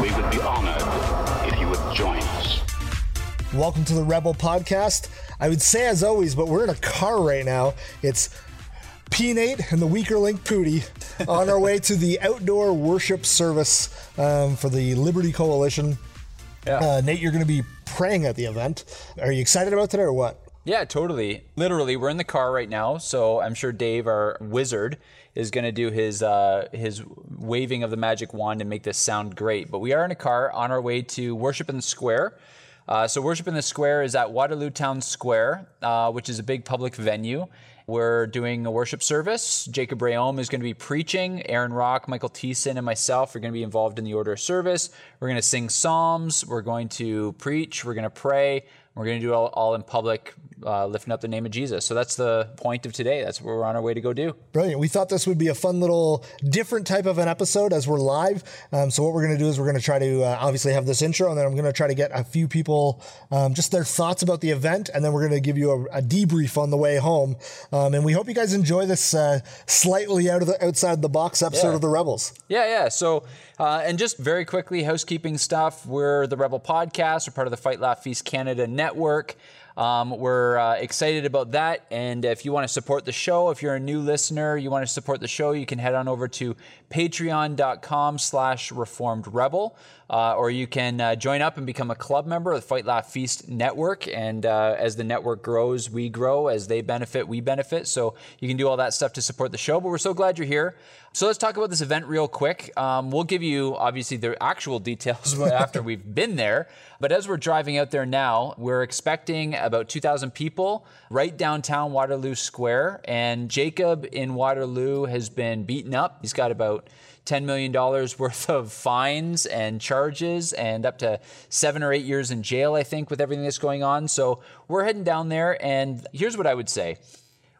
We would be honored if you would join us. Welcome to the Rebel Podcast. I would say as always, but we're in a car right now. It's P Nate and the Weaker Link Pooty on our way to the outdoor worship service um, for the Liberty Coalition. Yeah. Uh, Nate, you're going to be praying at the event. Are you excited about today or what? Yeah, totally. Literally, we're in the car right now, so I'm sure Dave, our wizard, is going to do his uh, his waving of the magic wand and make this sound great. But we are in a car on our way to worship in the square. Uh, so worship in the square is at Waterloo Town Square, uh, which is a big public venue. We're doing a worship service. Jacob Reaume is going to be preaching. Aaron Rock, Michael Thiessen, and myself are going to be involved in the order of service. We're going to sing psalms. We're going to preach. We're going to pray. We're going to do it all, all in public, uh, lifting up the name of Jesus. So that's the point of today. That's what we're on our way to go do. Brilliant. We thought this would be a fun little different type of an episode as we're live. Um, so what we're going to do is we're going to try to uh, obviously have this intro, and then I'm going to try to get a few people um, just their thoughts about the event, and then we're going to give you a, a debrief on the way home. Um, and we hope you guys enjoy this uh, slightly out of the outside the box episode Yeah. of the Rebels. Yeah, yeah. So, uh, and just very quickly, housekeeping stuff. We're the Rebel Podcast. We're part of the Fight Laugh Feast Canada network. Um, we're uh, excited about that. And if you want to support the show, if you're a new listener, you want to support the show, you can head on over to patreon.com slash reformed rebel. Uh, or you can uh, join up and become a club member of the Fight Laugh Feast network. And uh, as the network grows, we grow. As they benefit, we benefit. So you can do all that stuff to support the show. But we're so glad you're here. So let's talk about this event real quick. Um, we'll give you obviously the actual details after we've been there. But as we're driving out there now, we're expecting about 2,000 people right downtown Waterloo Square. And Jacob in Waterloo has been beaten up. He's got about $10 million worth of fines and charges and up to seven or eight years in jail, I think, with everything that's going on. So we're heading down there. And here's what I would say.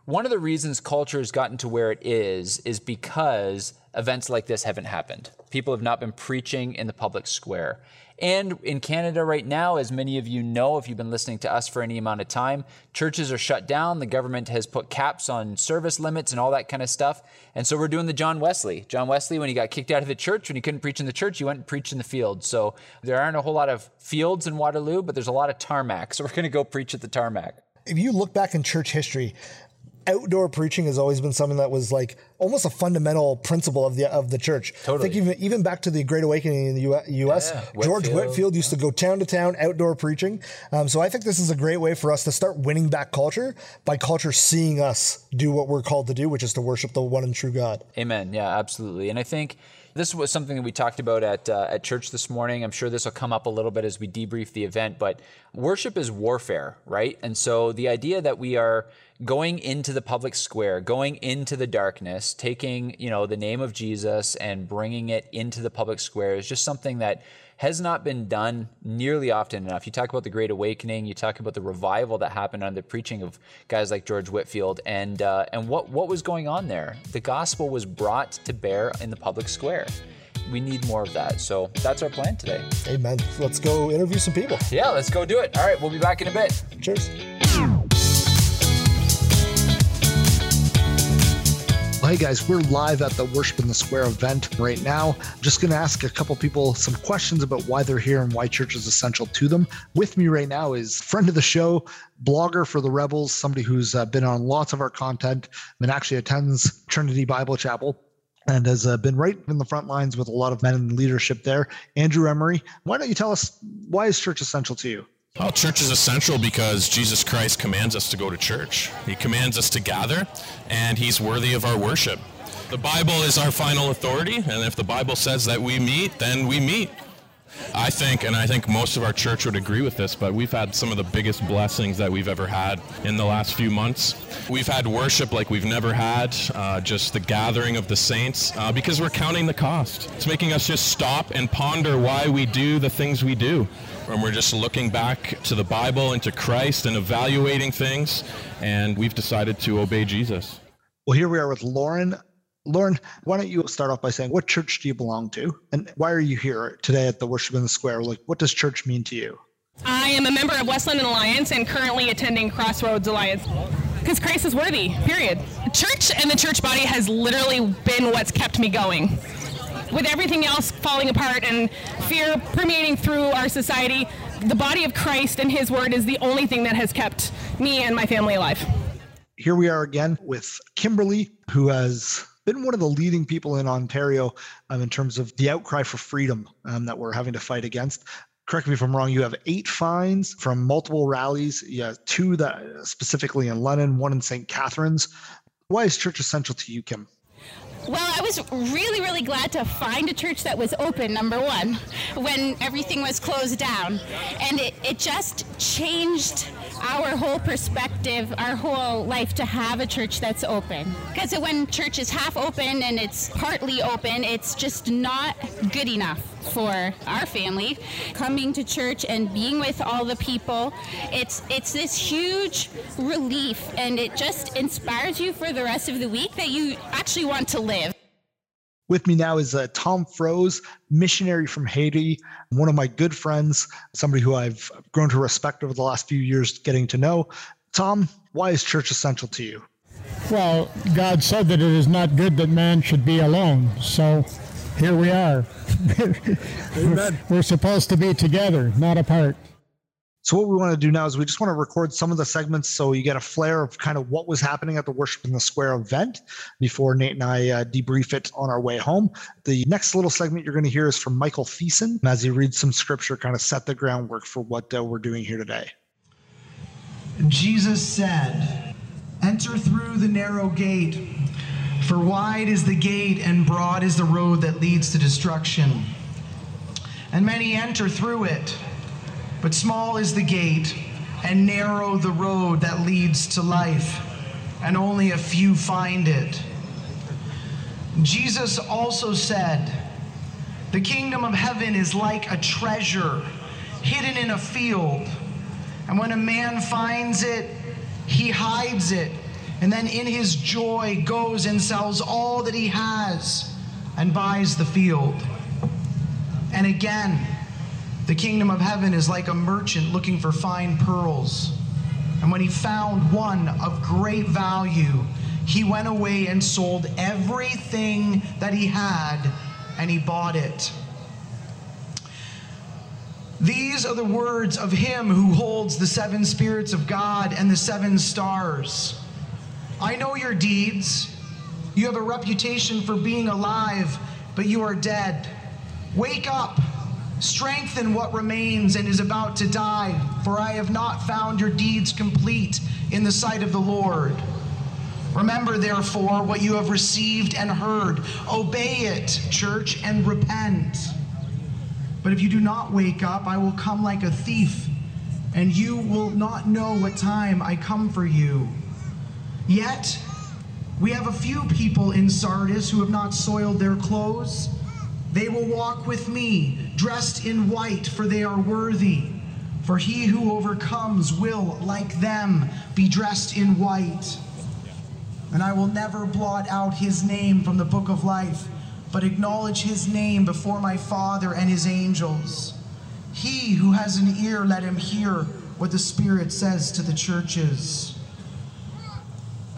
One of the reasons culture has gotten to where it is is because events like this haven't happened. People have not been preaching in the public square. And in Canada right now, as many of you know, if you've been listening to us for any amount of time, churches are shut down. The government has put caps on service limits and all that kind of stuff. And so we're doing the John Wesley. John Wesley, when he got kicked out of the church, when he couldn't preach in the church, he went and preached in the field. So there aren't a whole lot of fields in Waterloo, but there's a lot of tarmac. So we're going to go preach at the tarmac. If you look back in church history, outdoor preaching has always been something that was like almost a fundamental principle of the of the church. Totally. I think even even back to the Great Awakening in the U- U.S., Yeah, George Whitefield used to go town to town outdoor preaching. Um, so I think this is a great way for us to start winning back culture by culture seeing us do what we're called to do, which is to worship the one and true God. Amen. Yeah, absolutely. And I think this was something that we talked about at uh, at church this morning. I'm sure this will come up a little bit as we debrief the event, but worship is warfare, right? And so the idea that we are going into the public square, going into the darkness, taking, you know, the name of Jesus and bringing it into the public square is just something that has not been done nearly often enough. You talk about the Great Awakening, you talk about the revival that happened under the preaching of guys like George Whitefield, and uh, and what what was going on there. The gospel was brought to bear in the public square. We need more of that. So that's our plan today. Amen. Let's go interview some people. Yeah, let's go do it. All right, we'll be back in a bit. Cheers. Well, hey guys, we're live at the Worship in the Square event right now. I'm just going to ask a couple people some questions about why they're here and why church is essential to them. With me right now is friend of the show, blogger for the Rebels, somebody who's uh, been on lots of our content and actually attends Trinity Bible Chapel and has uh, been right in the front lines with a lot of men in leadership there. Andrew Emery, why don't you tell us why is church essential to you? Well, church is essential because Jesus Christ commands us to go to church. He commands us to gather, and He's worthy of our worship. The Bible is our final authority, and if the Bible says that we meet, then we meet. I think, and I think most of our church would agree with this, but we've had some of the biggest blessings that we've ever had in the last few months. We've had worship like we've never had, uh, just the gathering of the saints, uh, because we're counting the cost. It's making us just stop and ponder why we do the things we do. And we're just looking back to the Bible and to Christ and evaluating things, and we've decided to obey Jesus. Well, here we are with Lauren. Lauren, why don't you start off by saying what church do you belong to, and why are you here today at the Worship in the Square? Like, what does church mean to you? I am a member of West London Alliance and currently attending Crossroads Alliance. Because Christ is worthy, period. Church and the church body has literally been what's kept me going. With everything else falling apart and fear permeating through our society, the body of Christ and his word is the only thing that has kept me and my family alive. Here we are again with Kimberly, who has been one of the leading people in Ontario um, in terms of the outcry for freedom um, that we're having to fight against. Correct me if I'm wrong. You have eight fines from multiple rallies. Yeah, two that specifically in London, one in St. Catharines. Why is church essential to you, Kim? Well, I was really, really glad to find a church that was open, number one, when everything was closed down. And it, it just changed our whole perspective, our whole life to have a church that's open. Because when church is half open and it's partly open, it's just not good enough for our family coming to church and being with all the people it's it's this huge relief and it just inspires you for the rest of the week that you actually want to live with me now is uh, Tom Froese, missionary from Haiti, one of my good friends, somebody who I've grown to respect over the last few years getting to know. Tom, why is church essential to you? Well, God said that it is not good that man should be alone. So here we are. Amen. We're supposed to be together, not apart. So what we want to do now is we just want to record some of the segments so you get a flare of kind of what was happening at the Worship in the Square event before Nate and I uh, debrief it on our way home. The next little segment you're going to hear is from Michael Thiessen as he reads some scripture, kind of set the groundwork for what uh, we're doing here today. Jesus said, Enter through the narrow gate, for wide is the gate and broad is the road that leads to destruction. And many enter through it. But small is the gate, and narrow the road that leads to life, and only a few find it. Jesus also said, The kingdom of heaven is like a treasure hidden in a field, and when a man finds it, he hides it, and then in his joy goes and sells all that he has and buys the field. And again, the kingdom of heaven is like a merchant looking for fine pearls. And when he found one of great value, he went away and sold everything that he had and he bought it. These are the words of him who holds the seven spirits of God and the seven stars. I know your deeds. You have a reputation for being alive, but you are dead. Wake up, strengthen what remains and is about to die, for I have not found your deeds complete in the sight of the Lord. Remember, therefore, what you have received and heard. Obey it, church, and repent. But if you do not wake up, I will come like a thief, and you will not know what time I come for you. Yet, we have a few people in Sardis who have not soiled their clothes. They will walk with me, dressed in white, for they are worthy. For he who overcomes will, like them, be dressed in white. And I will never blot out his name from the book of life, but acknowledge his name before my Father and his angels. He who has an ear, let him hear what the Spirit says to the churches.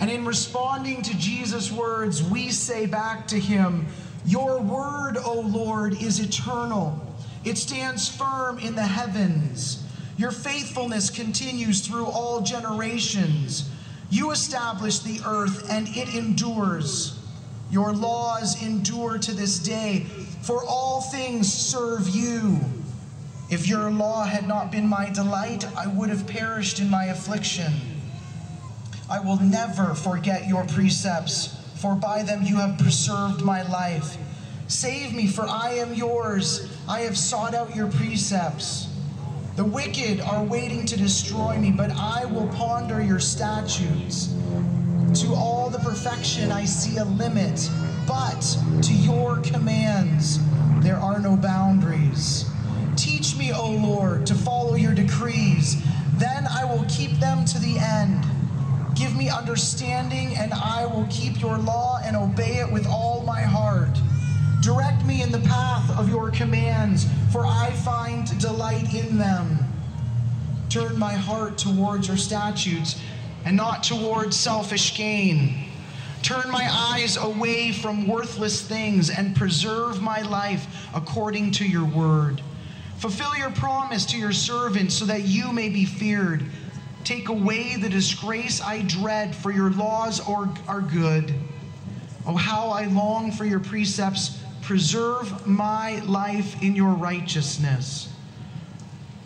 And in responding to Jesus' words, we say back to him, Your word, O Lord, is eternal. It stands firm in the heavens. Your faithfulness continues through all generations. You establish the earth and it endures. Your laws endure to this day, for all things serve you. If your law had not been my delight, I would have perished in my affliction. I will never forget your precepts, for by them you have preserved my life. Save me, for I am yours. I have sought out your precepts. The wicked are waiting to destroy me, but I will ponder your statutes. To all the perfection I see a limit, but to your commands there are no boundaries. Teach me, O Lord, to follow your decrees. Then I will keep them to the end. Give me understanding, and I will keep your law and obey it with all my heart. Direct me in the path of your commands, for I find delight in them. Turn my heart towards your statutes and not towards selfish gain. Turn my eyes away from worthless things and preserve my life according to your word. Fulfill your promise to your servant so that you may be feared. Take away the disgrace I dread, for your laws are, are good. Oh, how I long for your precepts. Preserve my life in your righteousness.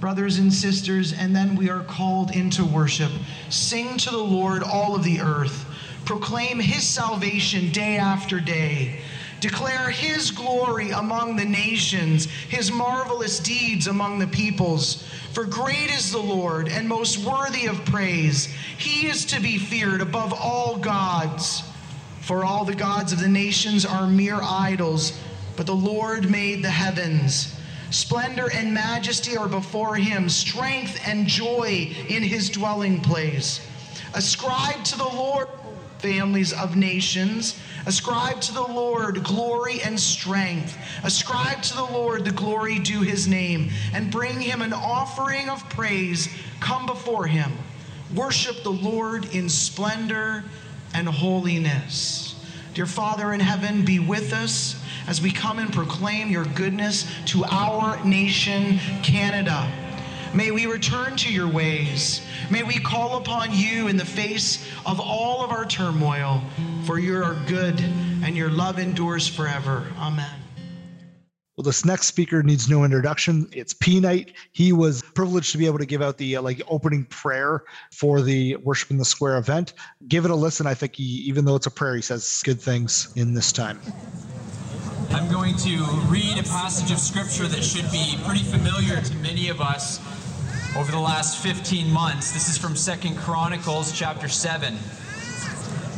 Brothers and sisters, and then we are called into worship. Sing to the Lord, all of the earth. Proclaim his salvation day after day. Declare his glory among the nations, his marvelous deeds among the peoples. For great is the Lord and most worthy of praise. He is to be feared above all gods. For all the gods of the nations are mere idols, but the Lord made the heavens. Splendor and majesty are before him, strength and joy in his dwelling place. Ascribe to the Lord, families of nations. Ascribe to the Lord glory and strength. Ascribe to the Lord the glory due his name, and bring him an offering of praise. Come before him. Worship the Lord in splendor and holiness. Dear Father in heaven, be with us as we come and proclaim your goodness to our nation, Canada. May we return to your ways. May we call upon you in the face of all of our turmoil, for you are good and your love endures forever. Amen. Well, this next speaker needs no introduction. It's P Nate. He was privileged to be able to give out the uh, like opening prayer for the Worship in the Square event. Give it a listen. I think he, even though it's a prayer, he says good things in this time. I'm going to read a passage of scripture that should be pretty familiar to many of us over the last 15 months. This is from Second Chronicles chapter 7.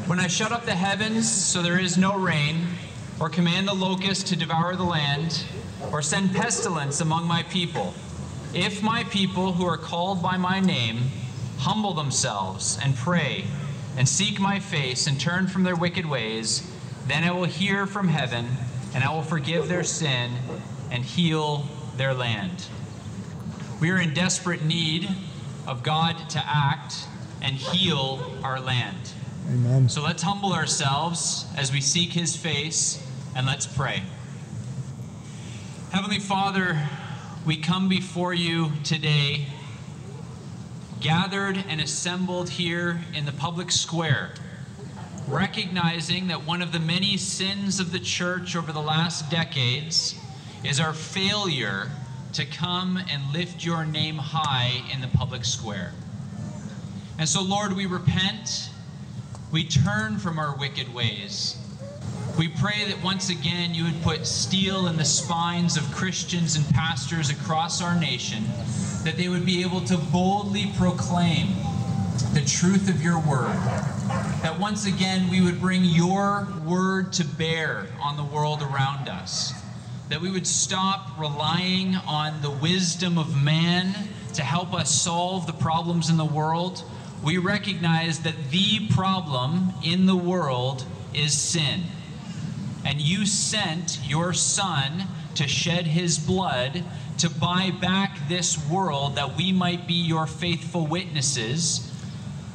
When I shut up the heavens so there is no rain, or command the locust to devour the land, or send pestilence among my people, if my people who are called by my name humble themselves and pray and seek my face and turn from their wicked ways, then I will hear from heaven and I will forgive their sin and heal their land. We are in desperate need of God to act and heal our land. Amen. So let's humble ourselves as we seek his face and let's pray. Heavenly Father, we come before you today, gathered and assembled here in the public square, recognizing that one of the many sins of the church over the last decades is our failure to come and lift your name high in the public square. And so, Lord, we repent. We turn from our wicked ways. We pray that once again you would put steel in the spines of Christians and pastors across our nation, that they would be able to boldly proclaim the truth of your word. That once again we would bring your word to bear on the world around us. That we would stop relying on the wisdom of man to help us solve the problems in the world. We recognize that the problem in the world is sin and you sent your Son to shed his blood to buy back this world that we might be your faithful witnesses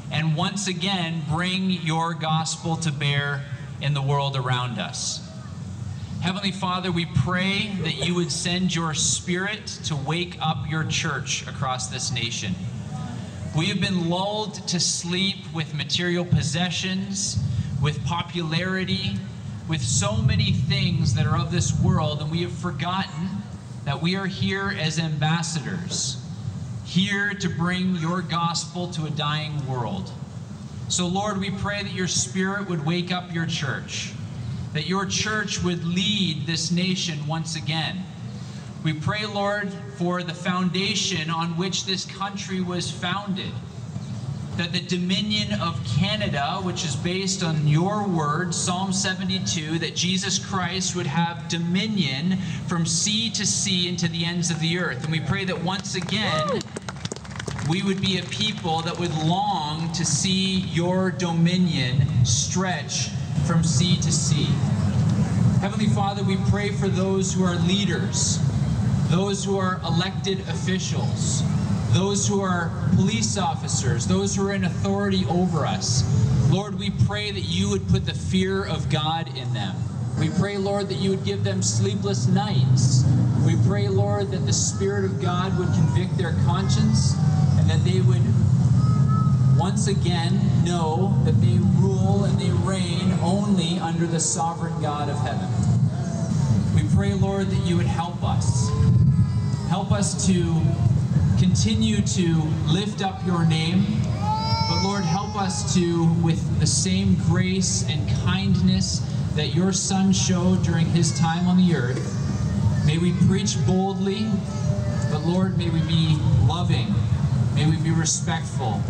and once again bring your gospel to bear in the world around us. Heavenly Father, we pray that you would send your spirit to wake up your church across this nation. We have been lulled to sleep with material possessions, with popularity, with so many things that are of this world, and we have forgotten that we are here as ambassadors, here to bring your gospel to a dying world. So, Lord, we pray that your spirit would wake up your church, that your church would lead this nation once again. We pray, Lord, for the foundation on which this country was founded, that the dominion of Canada, which is based on your word, Psalm 72, that Jesus Christ would have dominion from sea to sea and to the ends of the earth. And we pray that once again, we would be a people that would long to see your dominion stretch from sea to sea. Heavenly Father, we pray for those who are leaders, those who are elected officials, those who are police officers, those who are in authority over us. Lord, we pray that you would put the fear of God in them. We pray, Lord, that you would give them sleepless nights. We pray, Lord, that the Spirit of God would convict their conscience and that they would once again know that they rule and they reign only under the sovereign God of heaven. We pray, Lord, that you would help us. Help us to continue to lift up your name. But Lord, help us to, with the same grace and kindness that your Son showed during his time on the earth, may we preach boldly, but Lord, may we be loving May we be respectful.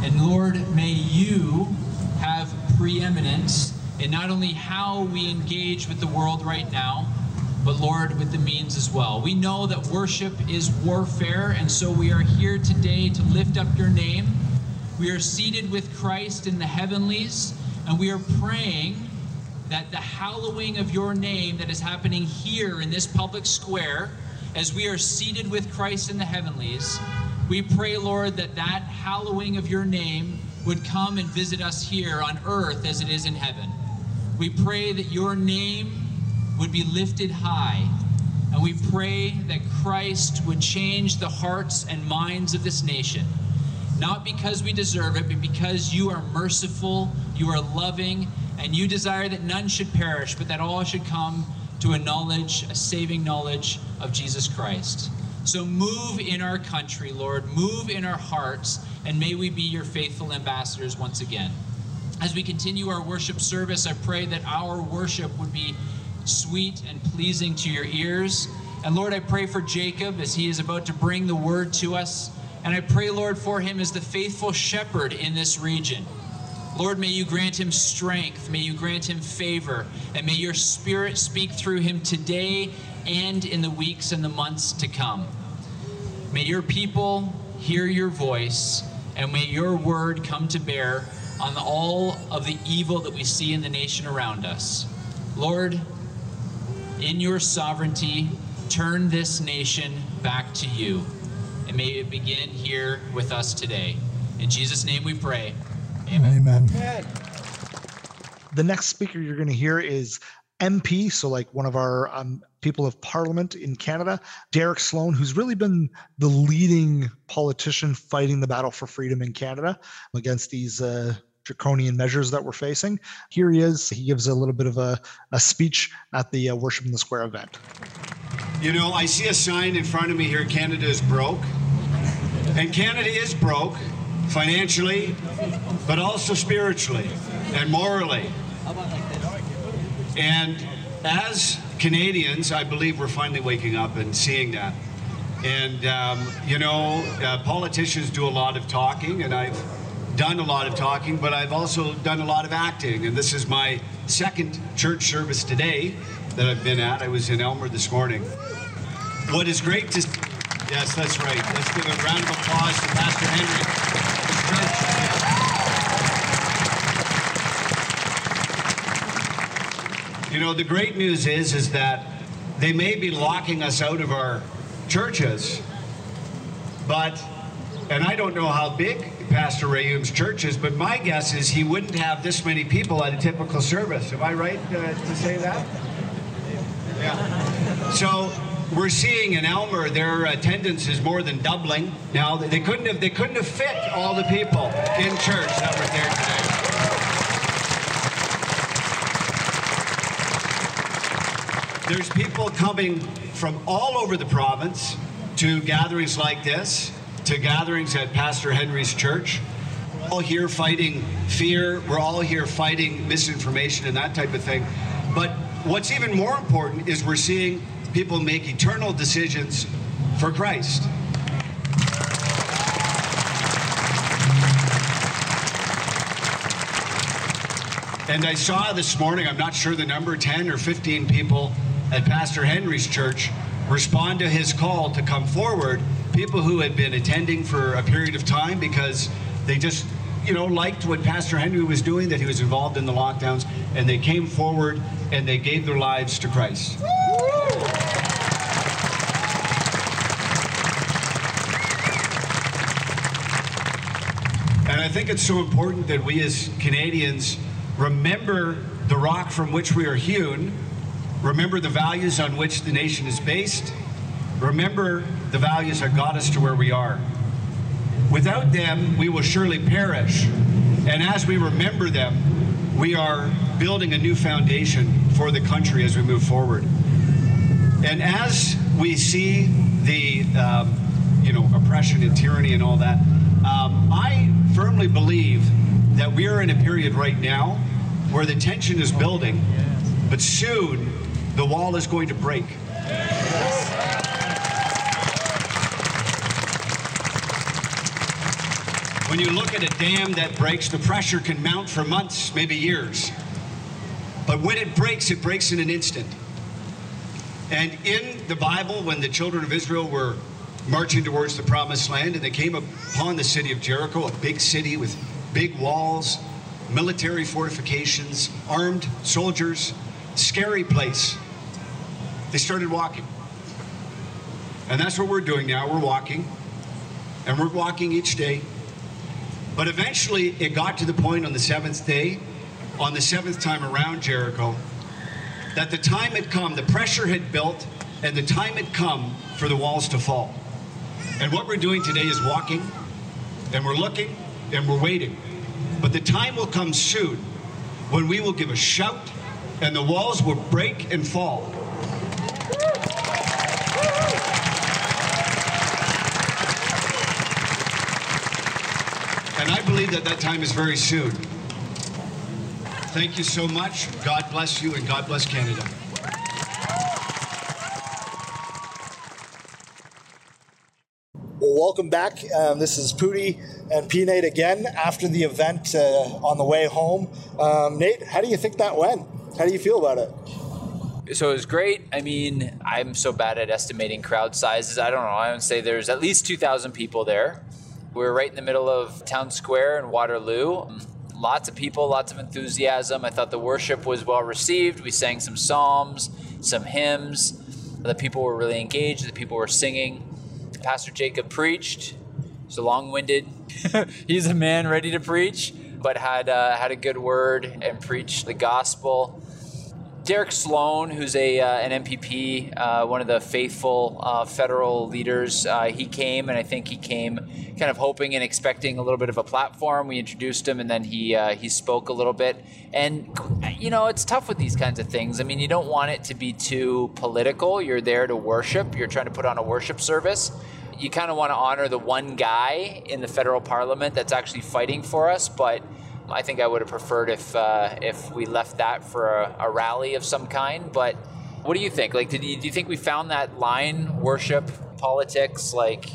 And Lord, may you have preeminence in not only how we engage with the world right now, but Lord, with the means as well. We know that worship is warfare, and so we are here today to lift up your name. We are seated with Christ in the heavenlies, and we are praying that the hallowing of your name that is happening here in this public square, as we are seated with Christ in the heavenlies, we pray, Lord, that that hallowing of your name would come and visit us here on earth as it is in heaven. We pray that your name would be lifted high. And we pray that Christ would change the hearts and minds of this nation. Not because we deserve it, but because you are merciful, you are loving, and you desire that none should perish, but that all should come to a knowledge, a saving knowledge of Jesus Christ. So move in our country, Lord, move in our hearts, and may we be your faithful ambassadors once again. As we continue our worship service, I pray that our worship would be sweet and pleasing to your ears. And Lord, I pray for Jacob as he is about to bring the word to us. And I pray, Lord, for him as the faithful shepherd in this region. Lord, may you grant him strength, may you grant him favor, and may your spirit speak through him today and in the weeks and the months to come. May your people hear your voice, and may your word come to bear on all of the evil that we see in the nation around us. Lord, in your sovereignty, turn this nation back to you. And may it begin here with us today. In Jesus' name we pray. Amen. Amen. The next speaker you're going to hear is MP, so like one of our um, people of parliament in Canada, Derek Sloan, who's really been the leading politician fighting the battle for freedom in Canada against these uh, draconian measures that we're facing. Here he is. He gives a little bit of a, a speech at the uh, Worship in the Square event. You know, I see a sign in front of me here Canada is broke. And Canada is broke financially, but also spiritually and morally. And as Canadians, I believe we're finally waking up and seeing that. And, um, you know, uh, politicians do a lot of talking, and I've done a lot of talking, but I've also done a lot of acting. And this is my second church service today that I've been at. I was in Aylmer this morning. What is great to yes, that's right. Let's give a round of applause to Pastor Henry. You know, the great news is is that they may be locking us out of our churches, but and I don't know how big Pastor Reaume's church is, but my guess is he wouldn't have this many people at a typical service. Am I right uh, to say that? Yeah. So we're seeing in Aylmer their attendance is more than doubling now. They couldn't have they couldn't have fit all the people in church that were there today. There's people coming from all over the province to gatherings like this, to gatherings at Pastor Henry's church. We're all here fighting fear. We're all here fighting misinformation and that type of thing. But what's even more important is we're seeing people make eternal decisions for Christ. And I saw this morning, I'm not sure the number, 10 or 15 people at Pastor Henry's church respond to his call to come forward. People who had been attending for a period of time because they just, you know, liked what Pastor Henry was doing, that he was involved in the lockdowns, and they came forward and they gave their lives to Christ. And I think it's so important that we as Canadians remember the rock from which we are hewn, remember the values on which the nation is based, remember the values that got us to where we are. Without them, we will surely perish. And as we remember them, we are building a new foundation for the country as we move forward. And as we see the, um, you know, oppression and tyranny and all that, um, I firmly believe that we are in a period right now where the tension is building, but soon the wall is going to break. When you look at a dam that breaks, the pressure can mount for months, maybe years. But when it breaks, it breaks in an instant. And in the Bible, when the children of Israel were marching towards the promised land and they came upon the city of Jericho, a big city with big walls, military fortifications, armed soldiers, scary place. They started walking. And that's what we're doing now. We're walking. And we're walking each day. But eventually it got to the point on the seventh day, on the seventh time around Jericho, that the time had come, the pressure had built, and the time had come for the walls to fall. And what we're doing today is walking, and we're looking, and we're waiting. But the time will come soon when we will give a shout, and the walls will break and fall. And I believe that that time is very soon. Thank you so much. God bless you, and God bless Canada. Well, welcome back. Um, this is Pooty and P Nate again after the event uh, on the way home. Um, Nate, how do you think that went? How do you feel about it? So it was great. I mean, I'm so bad at estimating crowd sizes. I don't know. I would say there's at least 2,000 people there. We were right in the middle of town square in Waterloo. Lots of people, lots of enthusiasm. I thought the worship was well received. We sang some psalms, some hymns. The people were really engaged. The people were singing. Pastor Jacob preached. He's a long-winded. He's a man ready to preach, but had uh, had a good word and preached the gospel. Derek Sloan, who's a uh, an MPP, uh, one of the faithful uh, federal leaders, uh, he came, and I think he came kind of hoping and expecting a little bit of a platform. We introduced him, and then he uh, he spoke a little bit. And you know, it's tough with these kinds of things. I mean, you don't want it to be too political. You're there to worship. You're trying to put on a worship service. You kind of want to honor the one guy in the federal parliament that's actually fighting for us, but. I think I would have preferred if uh, if we left that for a, a, rally of some kind. But what do you think? Like, did you, do you think we found that line? Worship, politics, like.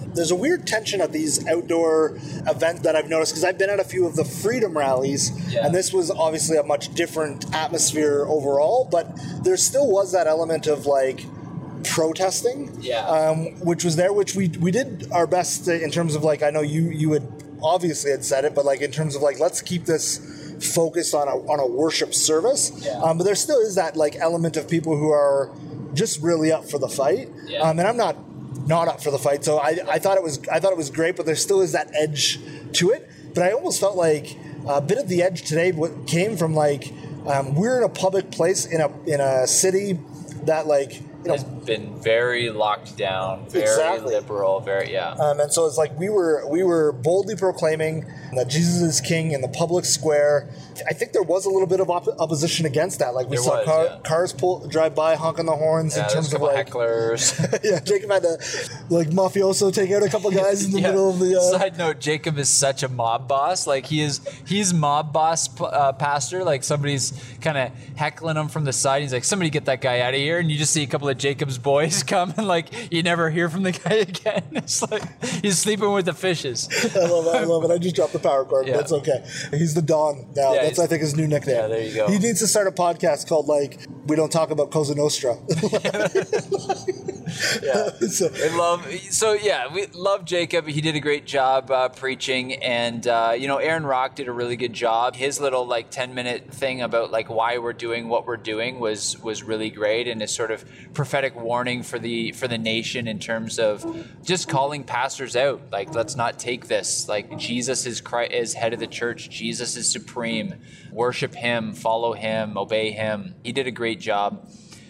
There's a weird tension at these outdoor events that I've noticed because I've been at a few of the freedom rallies, yeah. and this was obviously a much different atmosphere overall. But there still was that element of like protesting, yeah, um, which was there, which we we did our best in terms of like I know you you had obviously had said it, but like in terms of like let's keep this focused on a on a worship service. Yeah. Um, but there still is that like element of people who are just really up for the fight. Yeah. Um, and I'm not not up for the fight, so I, I thought it was I thought it was great, but there still is that edge to it. But I almost felt like a bit of the edge today came from like um, we're in a public place in a in a city that like you know, has been very locked down, very Exactly. liberal, very yeah. Um, and so it's like we were we were boldly proclaiming that Jesus is King in the public square. I think there was a little bit of op- opposition against that. Like we There saw was, car, yeah. cars pull drive by honking the horns yeah in terms of like hecklers. yeah. Jacob had to like mafioso take out a couple guys in the Yeah. middle of the. Uh, Side note: Jacob is such a mob boss. Like he is, he's mob boss uh, pastor. Like somebody's kind of heckling him from the side. He's like, "Somebody get that guy out of here!" And you just see a couple of Jacob's boys come, and like you never hear from the guy again. It's like he's sleeping with the fishes. I love it. I love it. I just dropped the power cord. Yeah. That's okay. He's the Don now. Yeah, That's I think his new nickname. Yeah, there you go. He needs to start a podcast called like "We Don't Talk About Cosa Nostra." yeah. So- love so yeah, we love Jacob. He did a great job uh, preaching, and uh, you know Aaron Rock did a really good job. His little like ten minute thing about like why we're doing what we're doing was was really great, and a sort of prophetic warning for the for the nation in terms of just calling pastors out. Like let's not take this. Like Jesus is Christ, is head of the church. Jesus is supreme. Worship Him, follow Him, obey Him. He did a great job.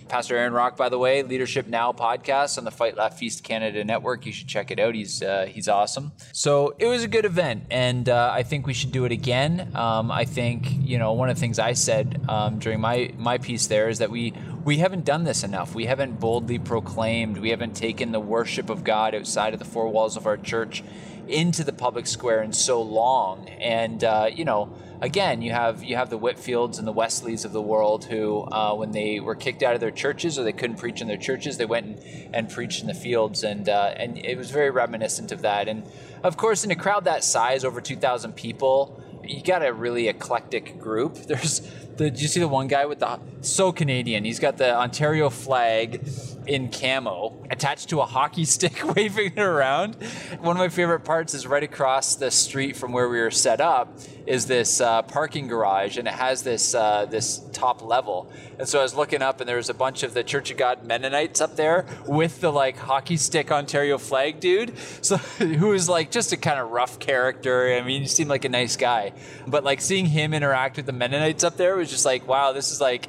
Pastor Aaron Rock, by the way, Leadership Now podcast on the Fight Laugh Feast Canada network. You should check it out. He's uh, he's awesome. So it was a good event, and uh, I think we should do it again. Um, I think you know one of the things I said um, during my my piece there is that we we haven't done this enough. We haven't boldly proclaimed. We haven't taken the worship of God outside of the four walls of our church into the public square in so long, and uh, you know again, you have you have the Whitefields and the Wesleys of the world who, uh, when they were kicked out of their churches or they couldn't preach in their churches, they went and, and preached in the fields, and uh, and it was very reminiscent of that. And of course, in a crowd that size, over two thousand people, you got a really eclectic group. There's the, did you see the one guy with the so Canadian? He's got the Ontario flag in camo attached to a hockey stick, waving it around. One of my favorite parts is right across the street from where we were set up is this uh, parking garage, and it has this uh, this top level. And so I was looking up, and there was a bunch of the Church of God Mennonites up there with the like hockey stick Ontario flag dude. So who was like just a kind of rough character. I mean, he seemed like a nice guy, but like seeing him interact with the Mennonites up there was just like, wow, this is like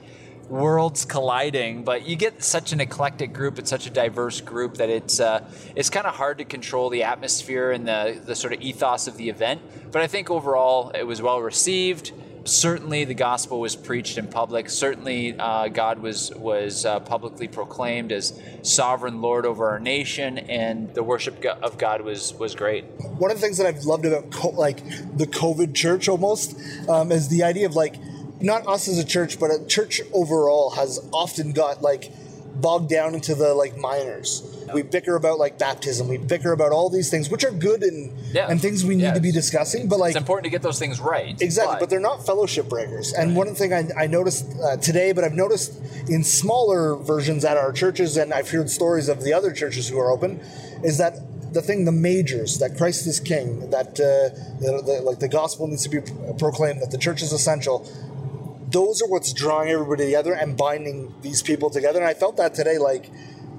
worlds colliding. But you get such an eclectic group it's such a diverse group that it's uh, it's kind of hard to control the atmosphere and the the sort of ethos of the event. But i think overall it was well received. Certainly the gospel was preached in public. Certainly uh, god was was uh, publicly proclaimed as sovereign lord over our nation and the worship of god was was great. One of the things that I've loved about co- like the COVID church almost um, is the idea of like not us as a church, but a church overall has often got like bogged down into the like minors. We bicker about like baptism. We bicker about all these things, which are good and Yeah. and things we need to be discussing. But like it's important to get those things right Exactly, but, they're not fellowship breakers. And one thing I, I noticed uh, today, but I've noticed in smaller versions at our churches, and I've heard stories of the other churches who are open, is that the thing, the majors, that Christ is King, that uh, the, the, like the gospel needs to be proclaimed, that the church is essential. Those are what's drawing everybody together and binding these people together. And I felt that today, like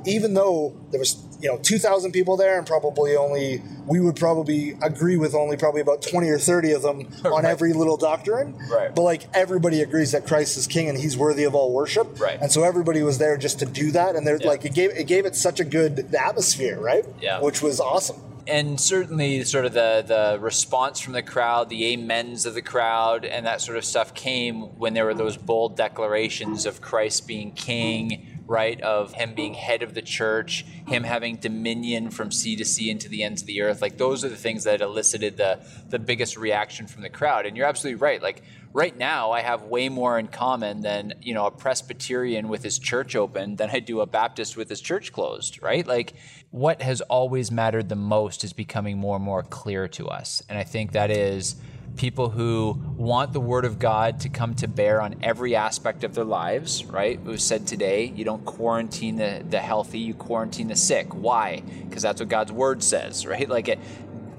even though there was you know 2000 people there and probably only we would probably agree with only probably about 20 or 30 of them on every little doctrine Right. but like everybody agrees that christ is king and he's worthy of all worship Right. and so everybody was there just to do that and they're like it gave it gave it such a good atmosphere right Yeah. which was awesome and certainly sort of the the response from the crowd, the amens of the crowd, and that sort of stuff came when there were those bold declarations of Christ being king, right? Of him being head of the church, him having dominion from sea to sea into the ends of the earth. Like those are the things that elicited the the biggest reaction from the crowd. And you're absolutely right. Like right now I have way more in common than, you know, a Presbyterian with his church open than I do a Baptist with his church closed, right? Like what has always mattered the most is becoming more and more clear to us. And I think that is people who want the word of God to come to bear on every aspect of their lives, right? It was said today, you don't quarantine the, the healthy, you quarantine the sick. Why? Because that's what God's word says, right? Like it,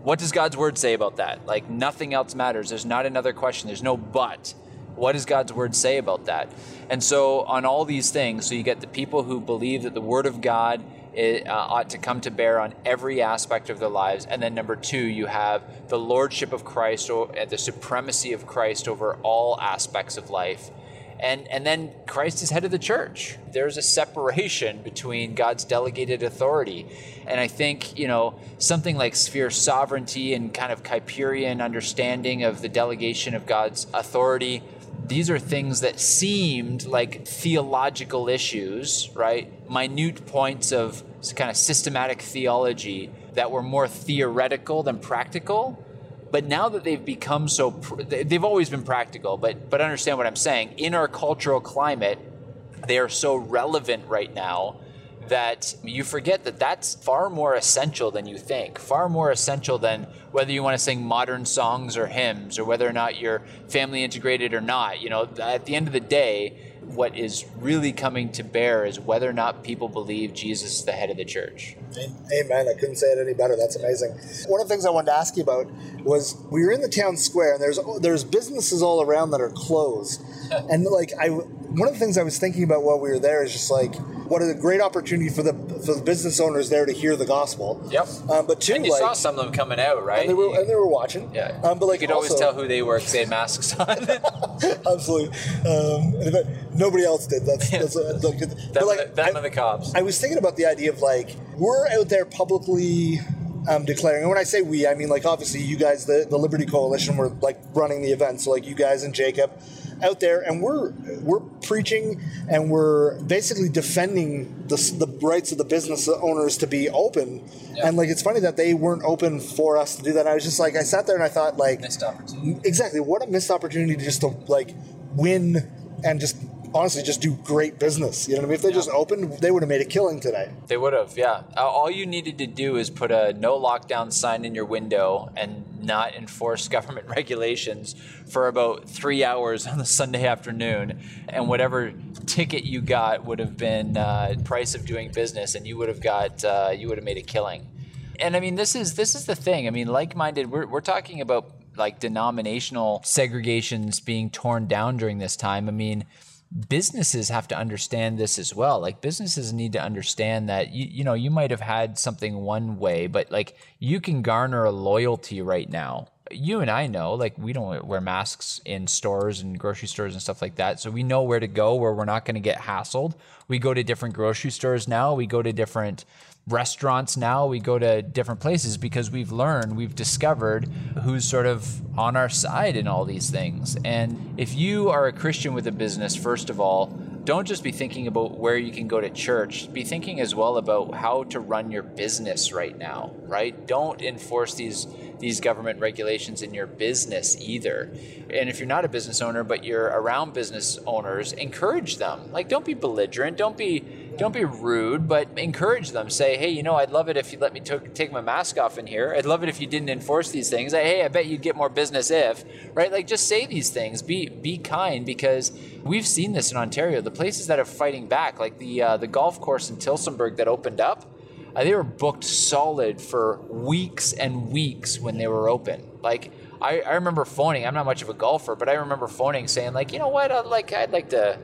what does God's word say about that? Like nothing else matters. There's not another question. There's no but. What does God's word say about that? And so, on all these things, so you get the people who believe that the word of God it, uh, ought to come to bear on every aspect of their lives. And then, number two, you have the lordship of Christ or uh, the supremacy of Christ over all aspects of life. And, and then Christ is head of the church. There's a separation between God's delegated authority. And I think, you know, something like sphere sovereignty and kind of Kuyperian understanding of the delegation of God's authority, these are things that seemed like theological issues, right? Minute points of kind of systematic theology that were more theoretical than practical but now that they've become so, they've always been practical, but, but understand what I'm saying. In our cultural climate, they are so relevant right now that you forget that that's far more essential than you think, far more essential than whether you want to sing modern songs or hymns or whether or not you're family integrated or not. You know, at the end of the day, what is really coming to bear is whether or not people believe Jesus is the head of the church. Amen. I couldn't say it any better. That's amazing. One of the things I wanted to ask you about was we were in the town square and there's there's businesses all around that are closed. and like I one of the things I was thinking about while we were there is just like what a great opportunity for the for the business owners there to hear the gospel. Yep. Um, but two, and you like, saw some of them coming out, right? And they were, and they were watching. Yeah. Um, but like you could also, always tell who they were because they had masks on. Absolutely. Um, and nobody else did. That's, that's the, them, but like, them and the cops. I was thinking about the idea of like we're out there publicly um, declaring. And when I say we, I mean like obviously you guys, the, the Liberty Coalition, were like running the event. So like you guys and Jacob out there, and we're we're preaching and we're basically defending the, the rights of the business owners to be open. And like it's funny that they weren't open for us to do that. I was just like I sat there and I thought like missed opportunity. Exactly, what a missed opportunity to just to like win and just honestly just do great business. You know what I mean? If they just opened, they would have made a killing today. They would have, yeah. All you needed to do is put a no lockdown sign in your window and not enforce government regulations for about three hours on the Sunday afternoon, and whatever ticket you got would have been uh, price of doing business, and you would have got uh, you would have made a killing. And I mean, this is this is the thing. I mean, like-minded. We're we're talking about like denominational segregations being torn down during this time. I mean businesses have to understand this as well. Like businesses need to understand that you you know you might have had something one way, but like you can garner a loyalty right now. You and I know, like we don't wear masks in stores and grocery stores and stuff like that, so we know where to go where we're not going to get hassled. We go to different grocery stores now. We go to different restaurants now we go to different places because we've learned we've discovered who's sort of on our side in all these things. And if you are a christian with a business first of all don't just be thinking about where you can go to church. Be thinking as well about how to run your business right now right? Don't enforce these these government regulations in your business either. And if you're not a business owner but you're around business owners encourage them. Like don't be belligerent. Don't be don't be rude, but encourage them. Say, hey, you know, I'd love it if you let me t- take my mask off in here. I'd love it if you didn't enforce these things. Hey, I bet you'd get more business if, right? Like, just say these things. Be be kind because we've seen this in Ontario. The places that are fighting back, like the uh, the golf course in Tillsonburg that opened up, uh, they were booked solid for weeks and weeks when they were open. Like. I, I remember phoning. I'm not much of a golfer, but I remember phoning saying like, you know what, I'd like I'd like to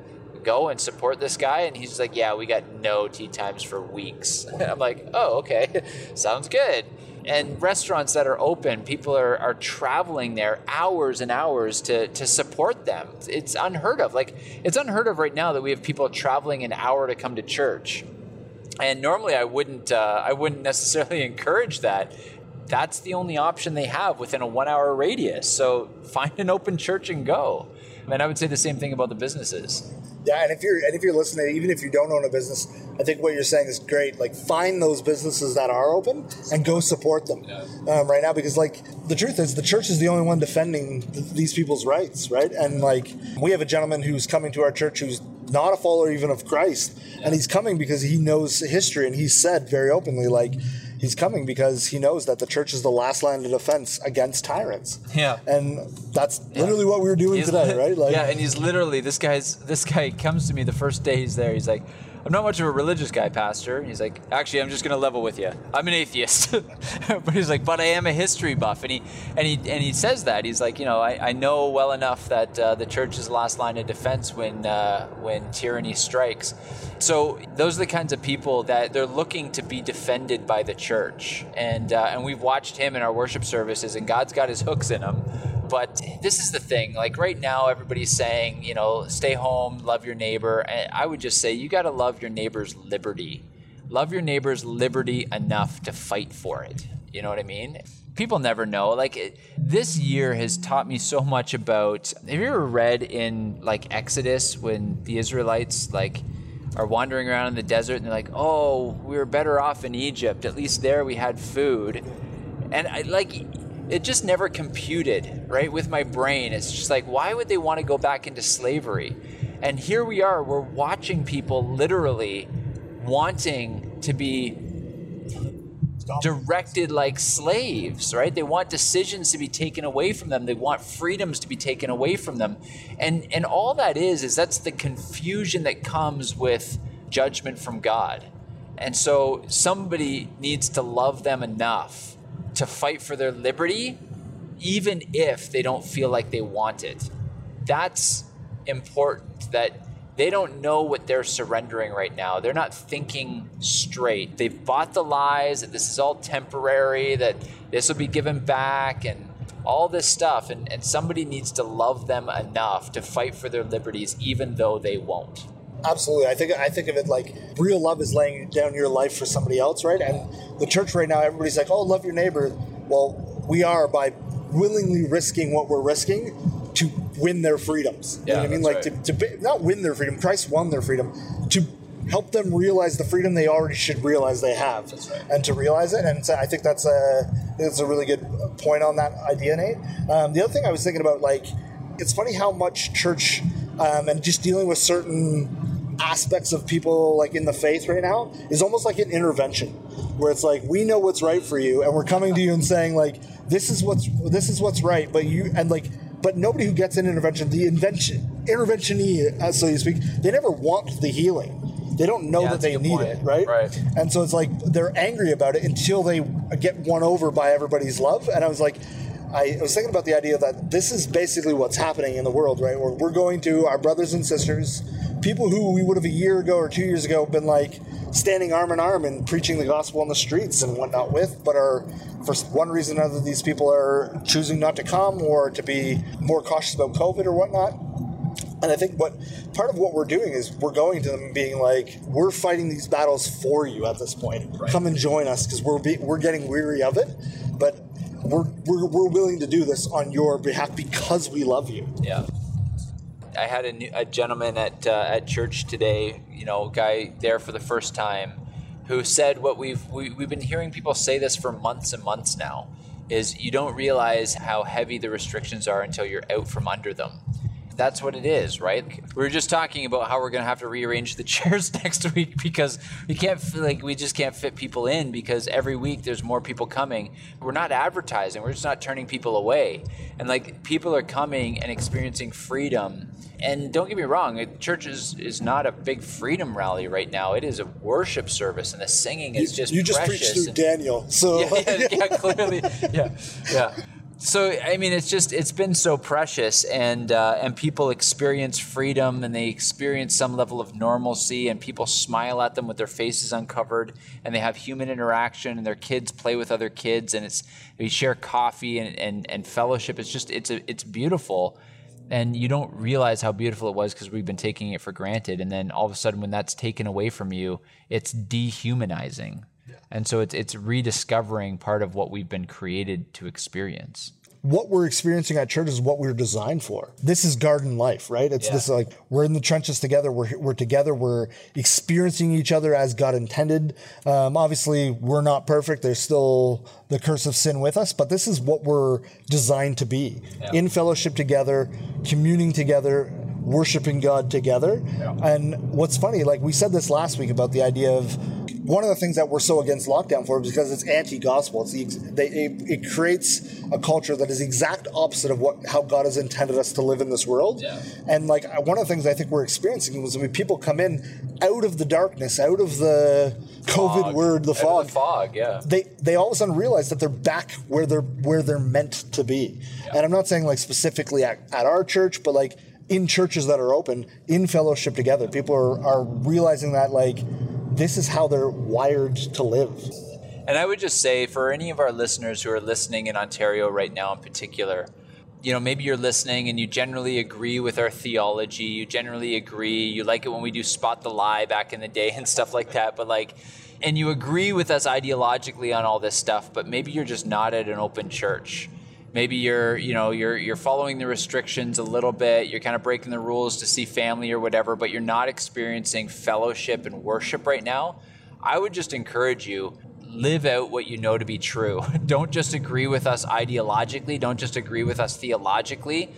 go and support this guy? And he's like, yeah, we got no tee times for weeks. I'm like, oh, okay, sounds good. And restaurants that are open, people are, are traveling there hours and hours to, to support them. It's unheard of. Like, it's unheard of right now that we have people traveling an hour to come to church. And normally I wouldn't, uh, I wouldn't necessarily encourage that. That's the only option they have within a one hour radius. So find an open church and go. And I would say the same thing about the businesses. Yeah, and if you're and if you're listening, even if you don't own a business, I think what you're saying is great. Like find those businesses that are open and go support them um, right now because like the truth is the church is the only one defending th- these people's rights, right? And like we have a gentleman who's coming to our church who's not a follower even of Christ, and he's coming because he knows history and he said very openly like he's coming because he knows that the church is the last line of defense against tyrants. Yeah. And that's literally what we were doing He's today, li- right? Like yeah, and he's literally this guy's this guy comes to me the first day he's there. He's like, I'm not much of a religious guy, Pastor. He's like, actually, I'm just gonna level with you. I'm an atheist, but he's like, but I am a history buff, and he and he and he says that he's like, you know, I, I know well enough that uh, the church is the last line of defense when uh, when tyranny strikes. So those are the kinds of people that they're looking to be defended by the church, and uh, and we've watched him in our worship services, and God's got his hooks in him But this is the thing. Like right now, everybody's saying, you know, stay home, love your neighbor. And I would just say you got to love your neighbor's liberty. Love your neighbor's liberty enough to fight for it. You know what I mean? People never know. Like it, this year has taught me so much about. Have you ever read in like Exodus when the Israelites like are wandering around in the desert and they're like, "Oh, we were better off in Egypt. At least there we had food." And I like it just never computed, right? With my brain, it's just like, why would they want to go back into slavery? And here we are, we're watching people literally wanting to be directed like slaves, right? They want decisions to be taken away from them. They want freedoms to be taken away from them. And and all that is is that's the confusion that comes with judgment from God. And so somebody needs to love them enough to fight for their liberty even if they don't feel like they want it. That's important that they don't know what they're surrendering right now. They're not thinking straight. They've bought the lies that this is all temporary, that this will be given back, and all this stuff. And, and somebody needs to love them enough to fight for their liberties, even though they won't. Absolutely. I think I think of it like real love is laying down your life for somebody else, right? And the church right now, everybody's like, "Oh, love your neighbor." Well, we are by willingly risking what we're risking to win their freedoms. You know Yeah, what I mean? Like to, to be, not win their freedom. Christ won their freedom to help them realize the freedom they already should realize they have, and to realize it. And so I think that's a that's a really good point on that idea, Nate. Um, the other thing I was thinking about, like, it's funny how much church um, and just dealing with certain aspects of people like in the faith right now is almost like an intervention where it's like we know what's right for you and we're coming to you and saying like this is what's this is what's right but you and like but nobody who gets an intervention the invention interventionee as so you speak they never want the healing they don't know Yeah, that they need point. it right Right. and so it's like they're angry about it until they get won over by everybody's love and i was like I was thinking about the idea that this is basically what's happening in the world, right? Where we're going to our brothers and sisters, people who we would have a year ago or two years ago been like standing arm in arm and preaching the gospel on the streets and whatnot with, but are for one reason or another these people are choosing not to come or to be more cautious about COVID or whatnot. And I think what part of what we're doing is we're going to them and being like, we're fighting these battles for you at this point. Come and join us because we're be, we're getting weary of it, but we're, we're we're willing to do this on your behalf because we love you. Yeah. I had a, new, a gentleman at uh, at church today, you know, guy there for the first time, who said what we've we, we've been hearing people say this for months and months now, is you don't realize how heavy the restrictions are until you're out from under them. That's what it is, right? We were just talking about how we're going to have to rearrange the chairs next week because we can't f- like we just can't fit people in because every week there's more people coming. We're not advertising. We're just not turning people away. And like people are coming and experiencing freedom. And don't get me wrong, a church is, is not a big freedom rally right now. It is a worship service, and the singing is just you just precious preached through and- Daniel, so yeah, yeah, yeah, clearly, yeah, yeah. So I mean, it's just it's been so precious, and uh, and people experience freedom, and they experience some level of normalcy, and people smile at them with their faces uncovered, and they have human interaction, and their kids play with other kids, and it's we share coffee and and, and fellowship. It's just it's a, it's beautiful. And you don't realize how beautiful it was because we've been taking it for granted. And then all of a sudden, when that's taken away from you, it's dehumanizing. And so it's it's rediscovering part of what we've been created to experience. what we're experiencing at church is what we are designed for. This is garden life, right? It's Yeah. this like we're in the trenches together. We're we're together. We're experiencing each other as God intended. Um, obviously, we're not perfect. There's still the curse of sin with us, but this is what we're designed to be in fellowship together, communing together, worshiping God together. And what's funny, like we said this last week about the idea of one of the things that we're so against lockdown for is because it's anti-gospel. It's the, they, it, it creates a culture that is the exact opposite of what how God has intended us to live in this world. And like one of the things I think we're experiencing was when people come in out of the darkness, out of the COVID Fog. word, the Out fog. the fog, yeah. They they all of a sudden realize that they're back where they're where they're meant to be. And I'm not saying like specifically at, at our church, but like in churches that are open, in fellowship together. People are, are realizing that like this is how they're wired to live. And I would just say for any of our listeners who are listening in Ontario right now in particular, you know, maybe you're listening and you generally agree with our theology. You generally agree. You like it when we do spot the lie back in the day and stuff like that. But like, and you agree with us ideologically on all this stuff, but maybe you're just not at an open church. Maybe you're, you know, you're you're following the restrictions a little bit. You're kind of breaking the rules to see family or whatever, but you're not experiencing fellowship and worship right now. I would just encourage you live out what you know to be true. Don't just agree with us ideologically, don't just agree with us theologically.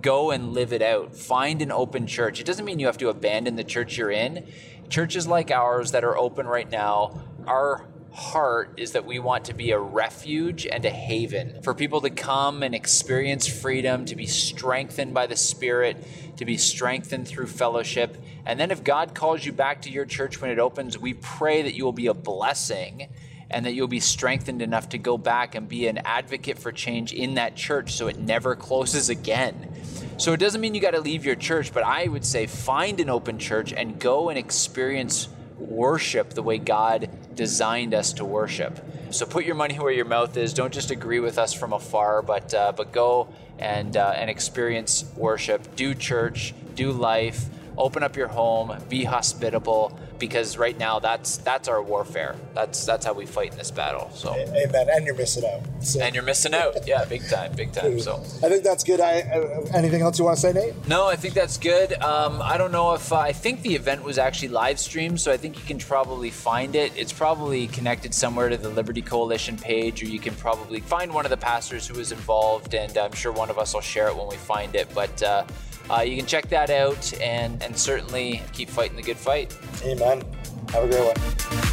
Go and live it out. Find an open church. It doesn't mean you have to abandon the church you're in. Churches like ours that are open right now, our heart is that we want to be a refuge and a haven for people to come and experience freedom, to be strengthened by the Spirit, to be strengthened through fellowship. And then if God calls you back to your church when it opens, we pray that you will be a blessing and that you'll be strengthened enough to go back and be an advocate for change in that church so it never closes again. So it doesn't mean you got to leave your church, but I would say find an open church and go and experience worship the way God designed us to worship. So put your money where your mouth is. Don't just agree with us from afar, but uh, but go and uh, and experience worship. Do church. Do life. Open up your home. Be hospitable because right now that's that's our warfare. That's that's how we fight in this battle. So amen. And you're missing out. So. And you're missing out. Yeah, big time, big time. So I think that's good. I, uh, anything else you want to say, Nate? No, I think that's good. Um, I don't know if uh, I think the event was actually live streamed, so I think you can probably find it. It's probably connected somewhere to the Liberty Coalition page, or you can probably find one of the pastors who was involved, and I'm sure one of us will share it when we find it. But uh, uh, you can check that out and, and certainly keep fighting the good fight. Amen. Have a great one.